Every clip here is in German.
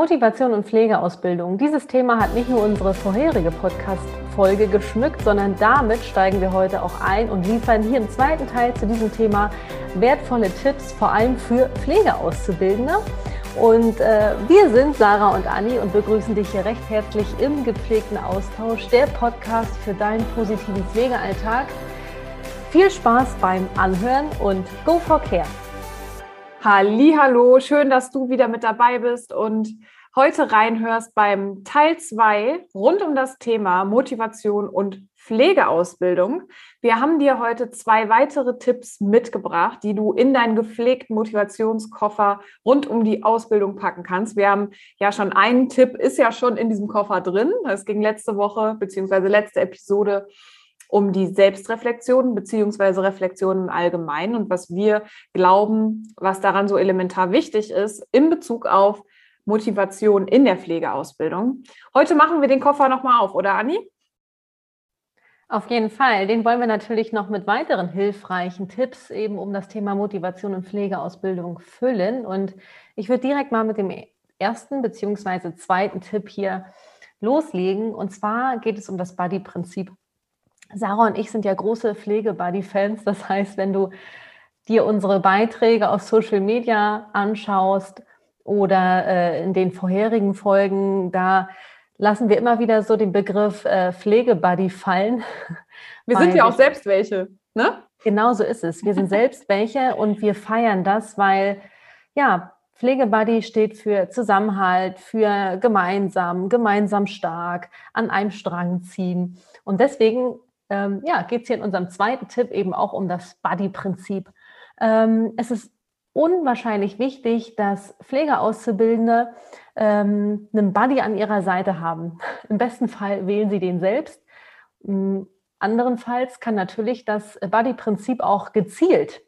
Motivation und Pflegeausbildung. Dieses Thema hat nicht nur unsere vorherige Podcast-Folge geschmückt, sondern damit steigen wir heute auch ein und liefern hier im zweiten Teil zu diesem Thema wertvolle Tipps, vor allem für Pflegeauszubildende. Und äh, wir sind Sarah und Anni und begrüßen dich hier recht herzlich im gepflegten Austausch, der Podcast für deinen positiven Pflegealltag. Viel Spaß beim Anhören und Go for Care! Hallo, schön, dass du wieder mit dabei bist und heute reinhörst beim Teil 2 rund um das Thema Motivation und Pflegeausbildung. Wir haben dir heute zwei weitere Tipps mitgebracht, die du in deinen gepflegten Motivationskoffer rund um die Ausbildung packen kannst. Wir haben ja schon einen Tipp, ist ja schon in diesem Koffer drin. Das ging letzte Woche beziehungsweise letzte Episode um die Selbstreflexion beziehungsweise Reflexion im Allgemeinen und was wir glauben, was daran so elementar wichtig ist in Bezug auf Motivation in der Pflegeausbildung. Heute machen wir den Koffer nochmal auf, oder Anni? Auf jeden Fall. Den wollen wir natürlich noch mit weiteren hilfreichen Tipps eben um das Thema Motivation und Pflegeausbildung füllen. Und ich würde direkt mal mit dem ersten beziehungsweise zweiten Tipp hier loslegen. Und zwar geht es um das Buddy-Prinzip. Sarah und ich sind ja große Pflege-Buddy-Fans. Das heißt, wenn du dir unsere Beiträge auf Social Media anschaust oder äh, in den vorherigen Folgen, da lassen wir immer wieder so den Begriff äh, Pflege-Buddy fallen. Wir sind ja auch selbst welche, ne? Genau so ist es. Wir sind selbst welche und wir feiern das, weil ja, Pflegebuddy steht für Zusammenhalt, für gemeinsam, gemeinsam stark, an einem Strang ziehen. Und deswegen ähm, ja, geht es hier in unserem zweiten Tipp eben auch um das Buddy-Prinzip. Ähm, es ist unwahrscheinlich wichtig, dass Pflegeauszubildende ähm, einen Buddy an ihrer Seite haben. Im besten Fall wählen sie den selbst. Ähm, anderenfalls kann natürlich das Buddy-Prinzip auch gezielt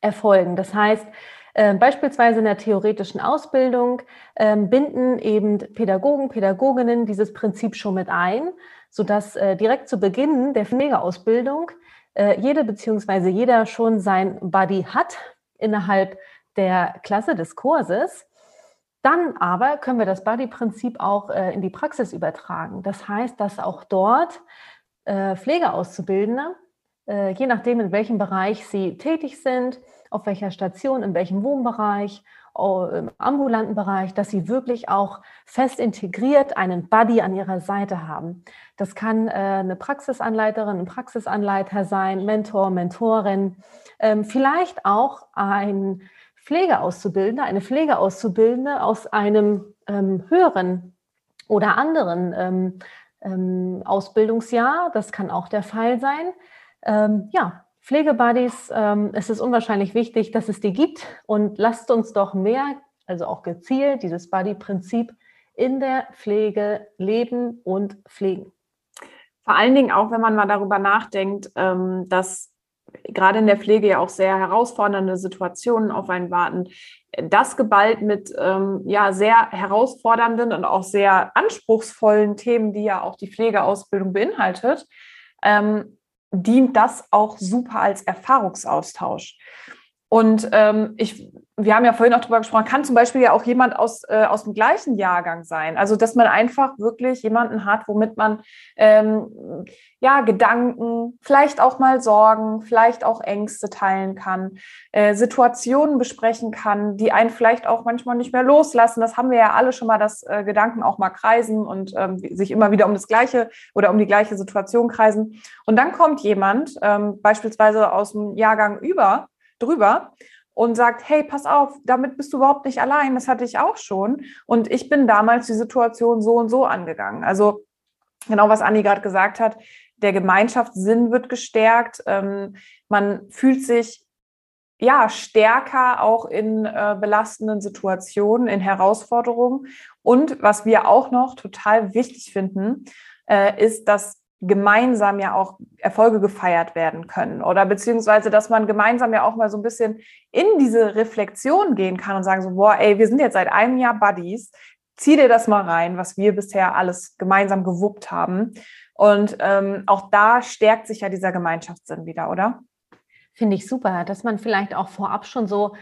erfolgen. Das heißt, beispielsweise in der theoretischen Ausbildung äh, binden eben Pädagogen, Pädagoginnen dieses Prinzip schon mit ein sodass äh, direkt zu Beginn der Pflegeausbildung äh, jede bzw. jeder schon sein Buddy hat innerhalb der Klasse des Kurses. Dann aber können wir das Buddy-Prinzip auch äh, in die Praxis übertragen. Das heißt, dass auch dort Pflegeauszubildende, je nachdem, in welchem Bereich sie tätig sind, auf welcher Station, in welchem Wohnbereich im ambulanten Bereich, dass sie wirklich auch fest integriert einen Buddy an ihrer Seite haben. Das kann äh, eine Praxisanleiterin, ein Praxisanleiter sein, Mentor, Mentorin, ähm, vielleicht auch ein Pflegeauszubildender, eine Pflegeauszubildende aus einem ähm, höheren oder anderen ähm, Ausbildungsjahr. Das kann auch der Fall sein. Ja, Pflegebuddies, ähm, es ist unwahrscheinlich wichtig, dass es die gibt und lasst uns doch mehr, also auch gezielt, dieses Buddy-Prinzip in der Pflege leben und pflegen. Vor allen Dingen auch, wenn man mal darüber nachdenkt, ähm, dass gerade in der Pflege ja auch sehr herausfordernde Situationen auf einen warten. Das geballt mit ähm, ja sehr herausfordernden und auch sehr anspruchsvollen Themen, die ja auch die Pflegeausbildung beinhaltet. Ähm, dient das auch super als Erfahrungsaustausch. Und ähm, ich, wir haben ja vorhin auch darüber gesprochen, kann zum Beispiel ja auch jemand aus, äh, aus dem gleichen Jahrgang sein. Also, dass man einfach wirklich jemanden hat, womit man ähm, ja Gedanken, vielleicht auch mal Sorgen, vielleicht auch Ängste teilen kann, äh, Situationen besprechen kann, die einen vielleicht auch manchmal nicht mehr loslassen. Das haben wir ja alle schon mal, dass äh, Gedanken auch mal kreisen und ähm, sich immer wieder um das Gleiche oder um die gleiche Situation kreisen. Und dann kommt jemand, ähm, beispielsweise aus dem Jahrgang über, drüber und sagt, hey, pass auf, damit bist du überhaupt nicht allein, das hatte ich auch schon. Und ich bin damals die Situation so und so angegangen. Also genau, was Anni gerade gesagt hat, der Gemeinschaftssinn wird gestärkt. Ähm, man fühlt sich ja stärker auch in äh, belastenden Situationen, in Herausforderungen. Und was wir auch noch total wichtig finden, äh, ist, dass gemeinsam ja auch Erfolge gefeiert werden können oder beziehungsweise, dass man gemeinsam ja auch mal so ein bisschen in diese Reflexion gehen kann und sagen so, boah, ey, wir sind jetzt seit einem Jahr Buddies, zieh dir das mal rein, was wir bisher alles gemeinsam gewuppt haben. Und ähm, auch da stärkt sich ja dieser Gemeinschaftssinn wieder, oder? Finde ich super, dass man vielleicht auch vorab schon so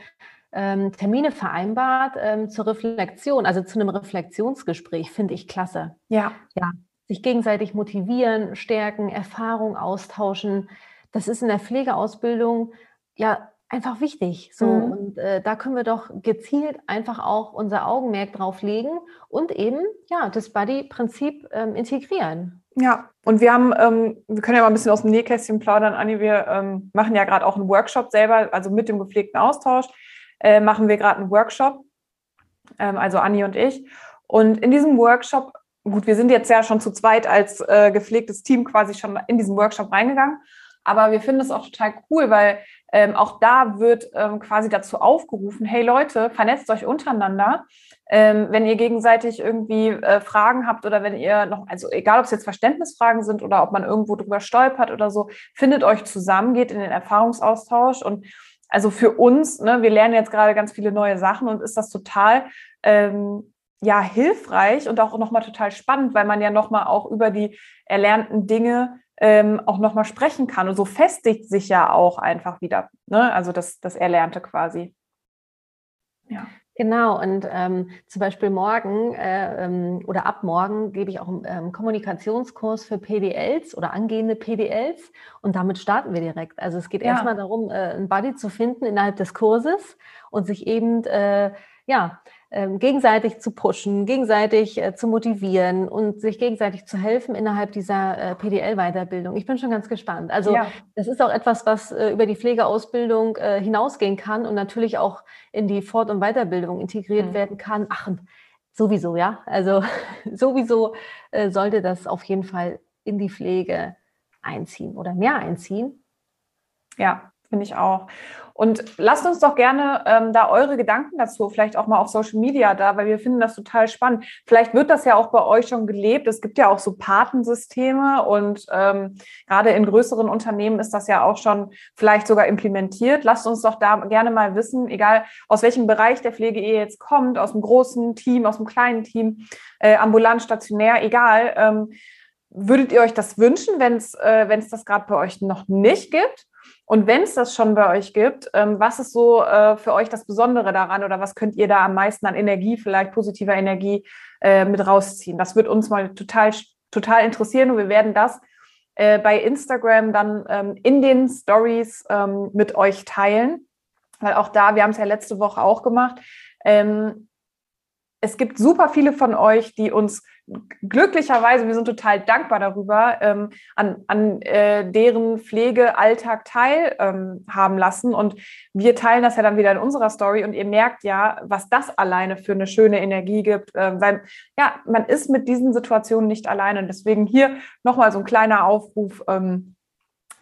ähm, Termine vereinbart ähm, zur Reflexion, also zu einem Reflexionsgespräch, finde ich klasse. Ja. Ja, sich gegenseitig motivieren, stärken, Erfahrung austauschen. Das ist in der Pflegeausbildung ja einfach wichtig. So mhm. und äh, da können wir doch gezielt einfach auch unser Augenmerk drauf legen und eben ja das Buddy-Prinzip ähm, integrieren. Ja, und wir haben, ähm, wir können ja mal ein bisschen aus dem Nähkästchen plaudern, Anni. Wir ähm, machen ja gerade auch einen Workshop selber, also mit dem gepflegten Austausch äh, machen wir gerade einen Workshop, ähm, also Anni und ich. Und in diesem Workshop, gut, wir sind jetzt ja schon zu zweit als äh, gepflegtes Team quasi schon in diesen Workshop reingegangen, aber wir finden es auch total cool, weil ähm, auch da wird ähm, quasi dazu aufgerufen, hey Leute, vernetzt euch untereinander. Ähm, wenn ihr gegenseitig irgendwie äh, Fragen habt oder wenn ihr noch, also egal ob es jetzt Verständnisfragen sind oder ob man irgendwo drüber stolpert oder so, findet euch zusammen, geht in den Erfahrungsaustausch und also für uns, ne, wir lernen jetzt gerade ganz viele neue Sachen und ist das total ähm, ja hilfreich und auch nochmal total spannend, weil man ja nochmal auch über die erlernten Dinge ähm, auch nochmal sprechen kann. Und so festigt sich ja auch einfach wieder, ne? also das, das Erlernte quasi. Ja. Genau, und ähm, zum Beispiel morgen äh, ähm, oder ab morgen gebe ich auch einen ähm, Kommunikationskurs für PDLs oder angehende PDLs und damit starten wir direkt. Also es geht ja. erstmal darum, äh, einen Buddy zu finden innerhalb des Kurses und sich eben äh, ja, ähm, gegenseitig zu pushen, gegenseitig äh, zu motivieren und sich gegenseitig zu helfen innerhalb dieser äh, PDL-Weiterbildung. Ich bin schon ganz gespannt. Also ja. das ist auch etwas, was äh, über die Pflegeausbildung hinausgehen kann und natürlich auch in die Fort- und Weiterbildung integriert mhm. werden kann. Ach, sowieso, ja. Also sowieso sollte das auf jeden Fall in die Pflege einziehen oder mehr einziehen. Ja, finde ich auch. Und lasst uns doch gerne ähm, da eure Gedanken dazu, vielleicht auch mal auf Social Media da, weil wir finden das total spannend. Vielleicht wird das ja auch bei euch schon gelebt. Es gibt ja auch so Patensysteme und ähm, gerade in größeren Unternehmen ist das ja auch schon vielleicht sogar implementiert. Lasst uns doch da gerne mal wissen, egal aus welchem Bereich der Pflege ihr jetzt kommt, aus dem großen Team, aus dem kleinen Team, äh, ambulant, stationär, egal. Ähm, würdet ihr euch das wünschen, wenn es äh, das gerade bei euch noch nicht gibt? Und wenn es das schon bei euch gibt, ähm, was ist so äh, für euch das Besondere daran oder was könnt ihr da am meisten an Energie, vielleicht positiver Energie äh, mit rausziehen? Das wird uns mal total, total interessieren und wir werden das äh, bei Instagram dann ähm, in den Stories ähm, mit euch teilen, weil auch da, wir haben es ja letzte Woche auch gemacht, es gibt super viele von euch, die uns glücklicherweise, wir sind total dankbar darüber, ähm, an, an äh, deren Pflegealltag teilhaben ähm, lassen. Und wir teilen das ja dann wieder in unserer Story und ihr merkt ja, was das alleine für eine schöne Energie gibt, äh, weil ja, man ist mit diesen Situationen nicht alleine. Und deswegen hier nochmal so ein kleiner Aufruf. Ähm,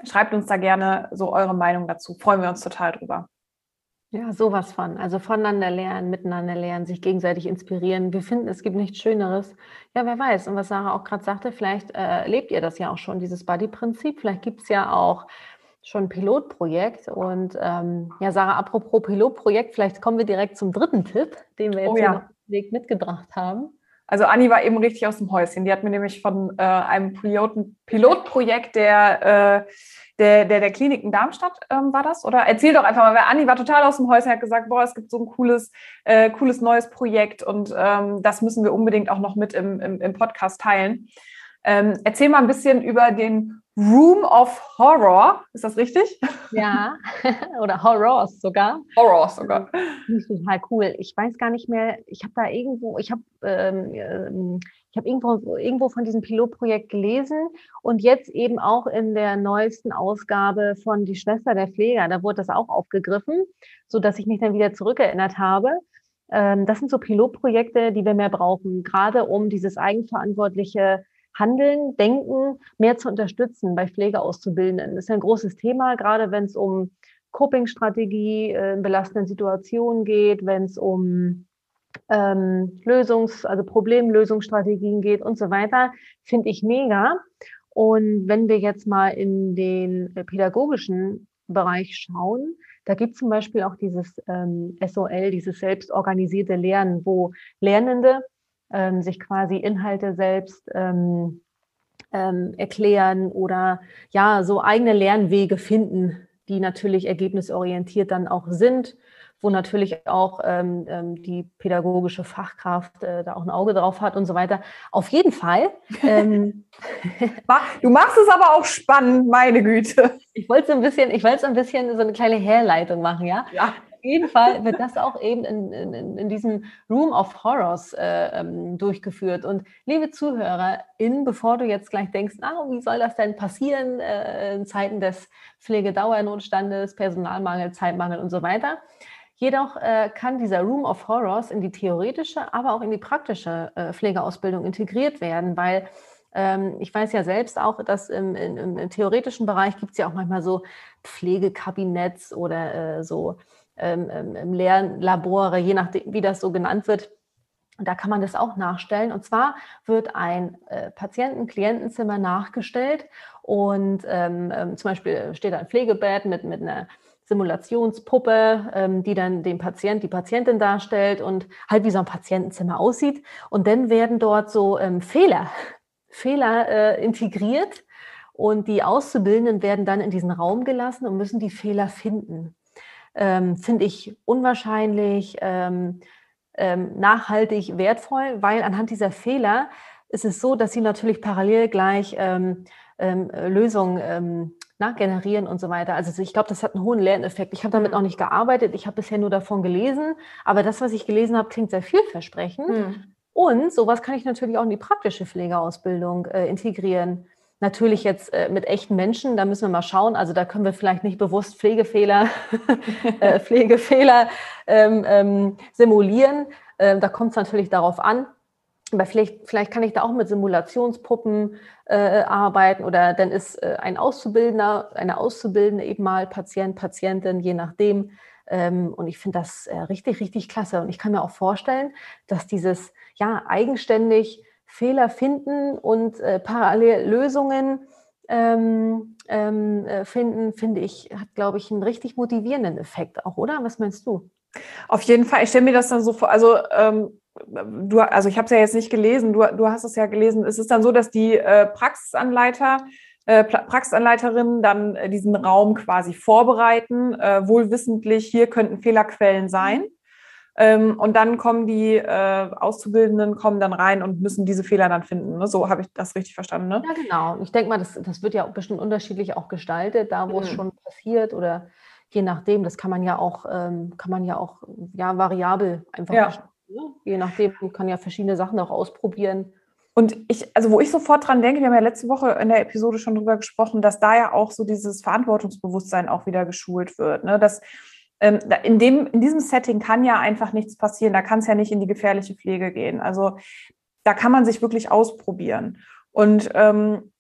schreibt uns da gerne so eure Meinung dazu. Freuen wir uns total drüber. Ja, sowas von. Also voneinander lernen, miteinander lernen, sich gegenseitig inspirieren. Wir finden, es gibt nichts Schöneres. Ja, wer weiß. Und was Sarah auch gerade sagte, vielleicht äh, lebt ihr das ja auch schon, dieses Buddy-Prinzip. Vielleicht gibt es ja auch schon ein Pilotprojekt. Und ähm, ja, Sarah, apropos Pilotprojekt, vielleicht kommen wir direkt zum dritten Tipp, den wir jetzt oh, ja. hier Weg mitgebracht haben. Also Anni war eben richtig aus dem Häuschen. Die hat mir nämlich von äh, einem Piloten, Pilotprojekt der, äh, der, der, der Kliniken Darmstadt ähm, war das, oder? Erzähl doch einfach mal, weil Anni war total aus dem Häuschen, hat gesagt, boah, es gibt so ein cooles, äh, cooles neues Projekt und ähm, das müssen wir unbedingt auch noch mit im, im, im Podcast teilen. Ähm, erzähl mal ein bisschen über den Room of Horror. Ist das richtig? Ja, oder Horrors sogar. Horrors sogar. Das ist total cool. Ich weiß gar nicht mehr, ich habe da irgendwo, ich habe ähm, ähm, ich habe irgendwo, irgendwo von diesem Pilotprojekt gelesen und jetzt eben auch in der neuesten Ausgabe von Die Schwester der Pfleger, da wurde das auch aufgegriffen, so dass ich mich dann wieder zurückerinnert habe. Ähm, das sind so Pilotprojekte, die wir mehr brauchen, gerade um dieses eigenverantwortliche Handeln, Denken mehr zu unterstützen bei Pflegeauszubildenden. Das ist ein großes Thema, gerade wenn es um Coping-Strategie äh, in belastenden Situationen geht, wenn es um ähm, Lösungs-, also Problemlösungsstrategien geht und so weiter, finde ich mega. Und wenn wir jetzt mal in den äh, pädagogischen Bereich schauen, da gibt es zum Beispiel auch dieses ähm, SOL, dieses selbstorganisierte Lernen, wo Lernende ähm, sich quasi Inhalte selbst ähm, ähm, erklären oder ja, so eigene Lernwege finden, die natürlich ergebnisorientiert dann auch sind, wo natürlich auch ähm, ähm, die pädagogische Fachkraft äh, da auch ein Auge drauf hat und so weiter. Auf jeden Fall. Ähm, du machst es aber auch spannend, meine Güte. Ich wollte ein bisschen, ich wollte ein bisschen so eine kleine Herleitung machen, ja. Ja jeden Fall wird das auch eben in, in, in diesem Room of Horrors äh, ähm, durchgeführt. Und liebe ZuhörerInnen, bevor du jetzt gleich denkst, na, wie soll das denn passieren äh, in Zeiten des Pflegedauernotstandes, Personalmangel, Zeitmangel und so weiter, Jedoch äh, kann dieser Room of Horrors in die theoretische, aber auch in die praktische äh, Pflegeausbildung integriert werden, weil ähm, ich weiß ja selbst auch, dass im, im, im theoretischen Bereich gibt es ja auch manchmal so Pflegekabinetts oder äh, so ähm, ähm Lehrlabore, je nachdem, wie das so genannt wird. da kann man das auch nachstellen. Und zwar wird ein äh, Patienten-Klientenzimmer nachgestellt und ähm, ähm, zum Beispiel steht da ein Pflegebett mit, mit einer Simulationspuppe, ähm, die dann den Patient, die Patientin darstellt und halt wie so ein Patientenzimmer aussieht. Und dann werden dort so ähm, Fehler, Fehler äh, integriert und die Auszubildenden werden dann in diesen Raum gelassen und müssen die Fehler finden ähm, finde ich unwahrscheinlich ähm, ähm, nachhaltig wertvoll, weil anhand dieser Fehler ist es so, dass sie natürlich parallel gleich ähm, ähm, Lösungen na, generieren und so weiter. Also ich glaube, das hat einen hohen Lerneffekt. Ich habe damit noch nicht gearbeitet, ich habe bisher nur davon gelesen, aber das, was ich gelesen habe, klingt sehr vielversprechend. Hm. Und sowas kann ich natürlich auch in die praktische Pflegeausbildung äh, integrieren. Natürlich jetzt äh, mit echten Menschen, da müssen wir mal schauen. Also da können wir vielleicht nicht bewusst Pflegefehler, äh, Pflegefehler ähm, ähm, simulieren. Ähm, da kommt es natürlich darauf an. Aber vielleicht, vielleicht kann ich da auch mit Simulationspuppen äh, arbeiten oder dann ist äh, ein Auszubildender, eine Auszubildende eben mal Patient, Patientin, je nachdem. Ähm, und ich finde das äh, richtig, richtig klasse. Und ich kann mir auch vorstellen, dass dieses ja eigenständig Fehler finden und äh, parallel Lösungen ähm, ähm, äh, finden, finde ich, hat, glaube ich, einen richtig motivierenden Effekt auch, oder? Was meinst du? Auf jeden Fall. Ich stelle mir das dann so vor, also ähm, du, also ich habe es ja jetzt nicht gelesen, du, du hast es ja gelesen. Es ist dann so, dass die äh, Praxisanleiter äh, Praxisanleiterinnen dann äh, diesen Raum quasi vorbereiten, äh, wohlwissentlich, hier könnten Fehlerquellen sein. Ähm, und dann kommen die äh, Auszubildenden kommen dann rein und müssen diese Fehler dann finden. Ne? So habe ich das richtig verstanden. Ne? Ja, genau. Ich denke mal, das, das wird ja auch bestimmt unterschiedlich auch gestaltet, da wo mhm. es schon passiert oder je nachdem. Das kann man ja auch, ähm, kann man ja auch ja, variabel einfach ja. Ne? Je nachdem, man kann ja verschiedene Sachen auch ausprobieren. Und ich, also wo ich sofort dran denke, wir haben ja letzte Woche in der Episode schon drüber gesprochen, dass da ja auch so dieses Verantwortungsbewusstsein auch wieder geschult wird. Ne? Dass in, dem, in diesem Setting kann ja einfach nichts passieren. Da kann es ja nicht in die gefährliche Pflege gehen. Also da kann man sich wirklich ausprobieren. Und ähm,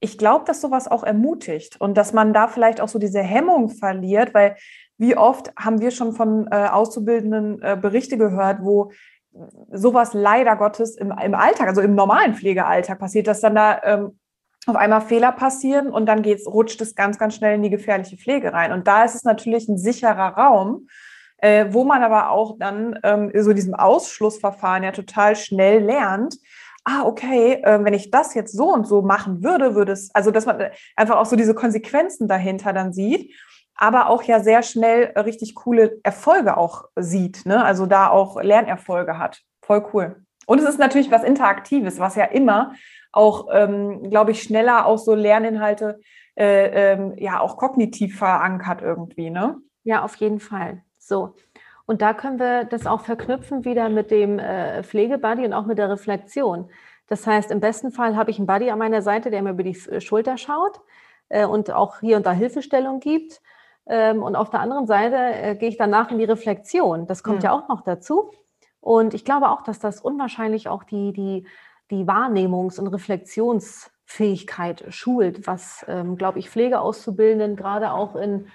ich glaube, dass sowas auch ermutigt und dass man da vielleicht auch so diese Hemmung verliert, weil wie oft haben wir schon von äh, Auszubildenden äh, Berichte gehört, wo sowas leider Gottes im, im Alltag, also im normalen Pflegealltag passiert, dass dann da ähm, auf einmal Fehler passieren und dann geht's, rutscht es ganz, ganz schnell in die gefährliche Pflege rein. Und da ist es natürlich ein sicherer Raum, äh, wo man aber auch dann ähm, so diesem Ausschlussverfahren ja total schnell lernt, ah, okay, äh, wenn ich das jetzt so und so machen würde, würde es, also dass man einfach auch so diese Konsequenzen dahinter dann sieht, aber auch ja sehr schnell richtig coole Erfolge auch sieht, ne? also da auch Lernerfolge hat. Voll cool. Und es ist natürlich was Interaktives, was ja immer auch, ähm, glaube ich, schneller auch so Lerninhalte äh, ähm, ja auch kognitiv verankert irgendwie, ne? Ja, auf jeden Fall. So. Und da können wir das auch verknüpfen wieder mit dem äh, Pflegebuddy und auch mit der Reflexion. Das heißt, im besten Fall habe ich einen Buddy an meiner Seite, der mir über die Schulter schaut äh, und auch hier und da Hilfestellung gibt. Ähm, und auf der anderen Seite äh, gehe ich danach in die Reflexion. Das kommt mhm. ja auch noch dazu. Und ich glaube auch, dass das unwahrscheinlich auch die, die die Wahrnehmungs- und Reflexionsfähigkeit schult, was, ähm, glaube ich, Pflegeauszubildenden gerade auch in,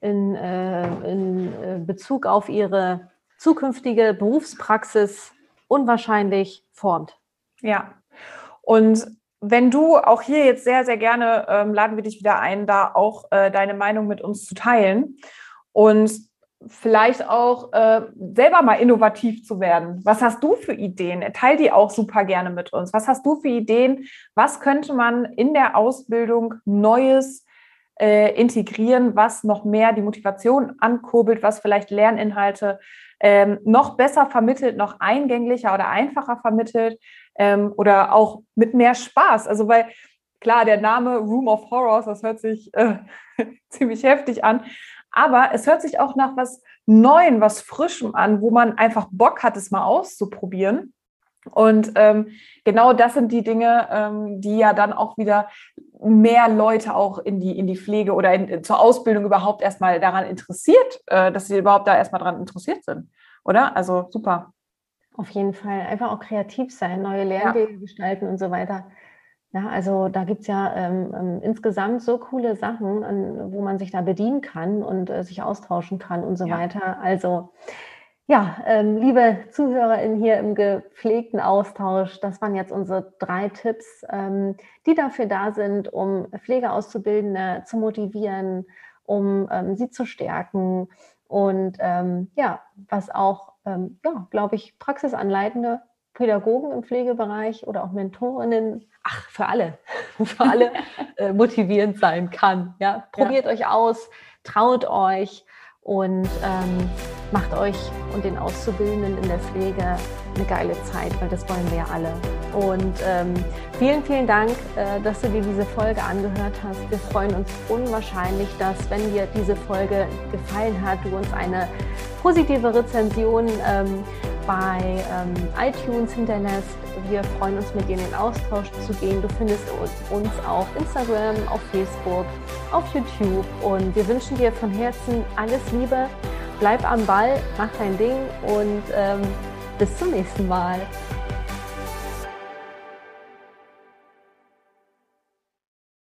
in, äh, in äh, Bezug auf ihre zukünftige Berufspraxis unwahrscheinlich formt. Ja, und wenn du auch hier jetzt sehr, sehr gerne, ähm, laden wir dich wieder ein, da auch äh, deine Meinung mit uns zu teilen. Und vielleicht auch äh, selber mal innovativ zu werden. Was hast du für Ideen? Teil die auch super gerne mit uns. Was hast du für Ideen? Was könnte man in der Ausbildung Neues äh, integrieren, was noch mehr die Motivation ankurbelt, was vielleicht Lerninhalte ähm, noch besser vermittelt, noch eingänglicher oder einfacher vermittelt ähm, oder auch mit mehr Spaß. Also weil klar, der Name Room of Horrors, das hört sich äh, ziemlich heftig an, aber es hört sich auch nach was Neuem, was Frischem an, wo man einfach Bock hat, es mal auszuprobieren. Und ähm, genau das sind die Dinge, ähm, die ja dann auch wieder mehr Leute auch in die, in die Pflege oder in, zur Ausbildung überhaupt erstmal daran interessiert, äh, dass sie überhaupt da erstmal daran interessiert sind. Oder? Also super. Auf jeden Fall. Einfach auch kreativ sein, neue Lernwege ja. gestalten und so weiter. Ja, also da gibt es ja ähm, ähm, insgesamt so coole Sachen, an, wo man sich da bedienen kann und äh, sich austauschen kann und so ja. weiter. Also ja, ähm, liebe ZuhörerInnen hier im gepflegten Austausch, das waren jetzt unsere drei Tipps, ähm, die dafür da sind, um Pflegeauszubildende zu motivieren, um ähm, sie zu stärken und ähm, ja, was auch, ja, glaube ich, praxisanleitende Pädagogen im Pflegebereich oder auch Mentorinnen, ach, für alle, für alle äh, motivierend sein kann. Ja, probiert ja. euch aus, traut euch und ähm, macht euch und den Auszubildenden in der Pflege eine geile Zeit, weil das wollen wir ja alle. Und ähm, vielen, vielen Dank, äh, dass du dir diese Folge angehört hast. Wir freuen uns unwahrscheinlich, dass, wenn dir diese Folge gefallen hat, du uns eine positive Rezension ähm, bei ähm, iTunes hinterlässt. Wir freuen uns, mit dir in den Austausch zu gehen. Du findest uns auf Instagram, auf Facebook, auf YouTube und wir wünschen dir von Herzen alles Liebe. Bleib am Ball, mach dein Ding und ähm, bis zum nächsten Mal.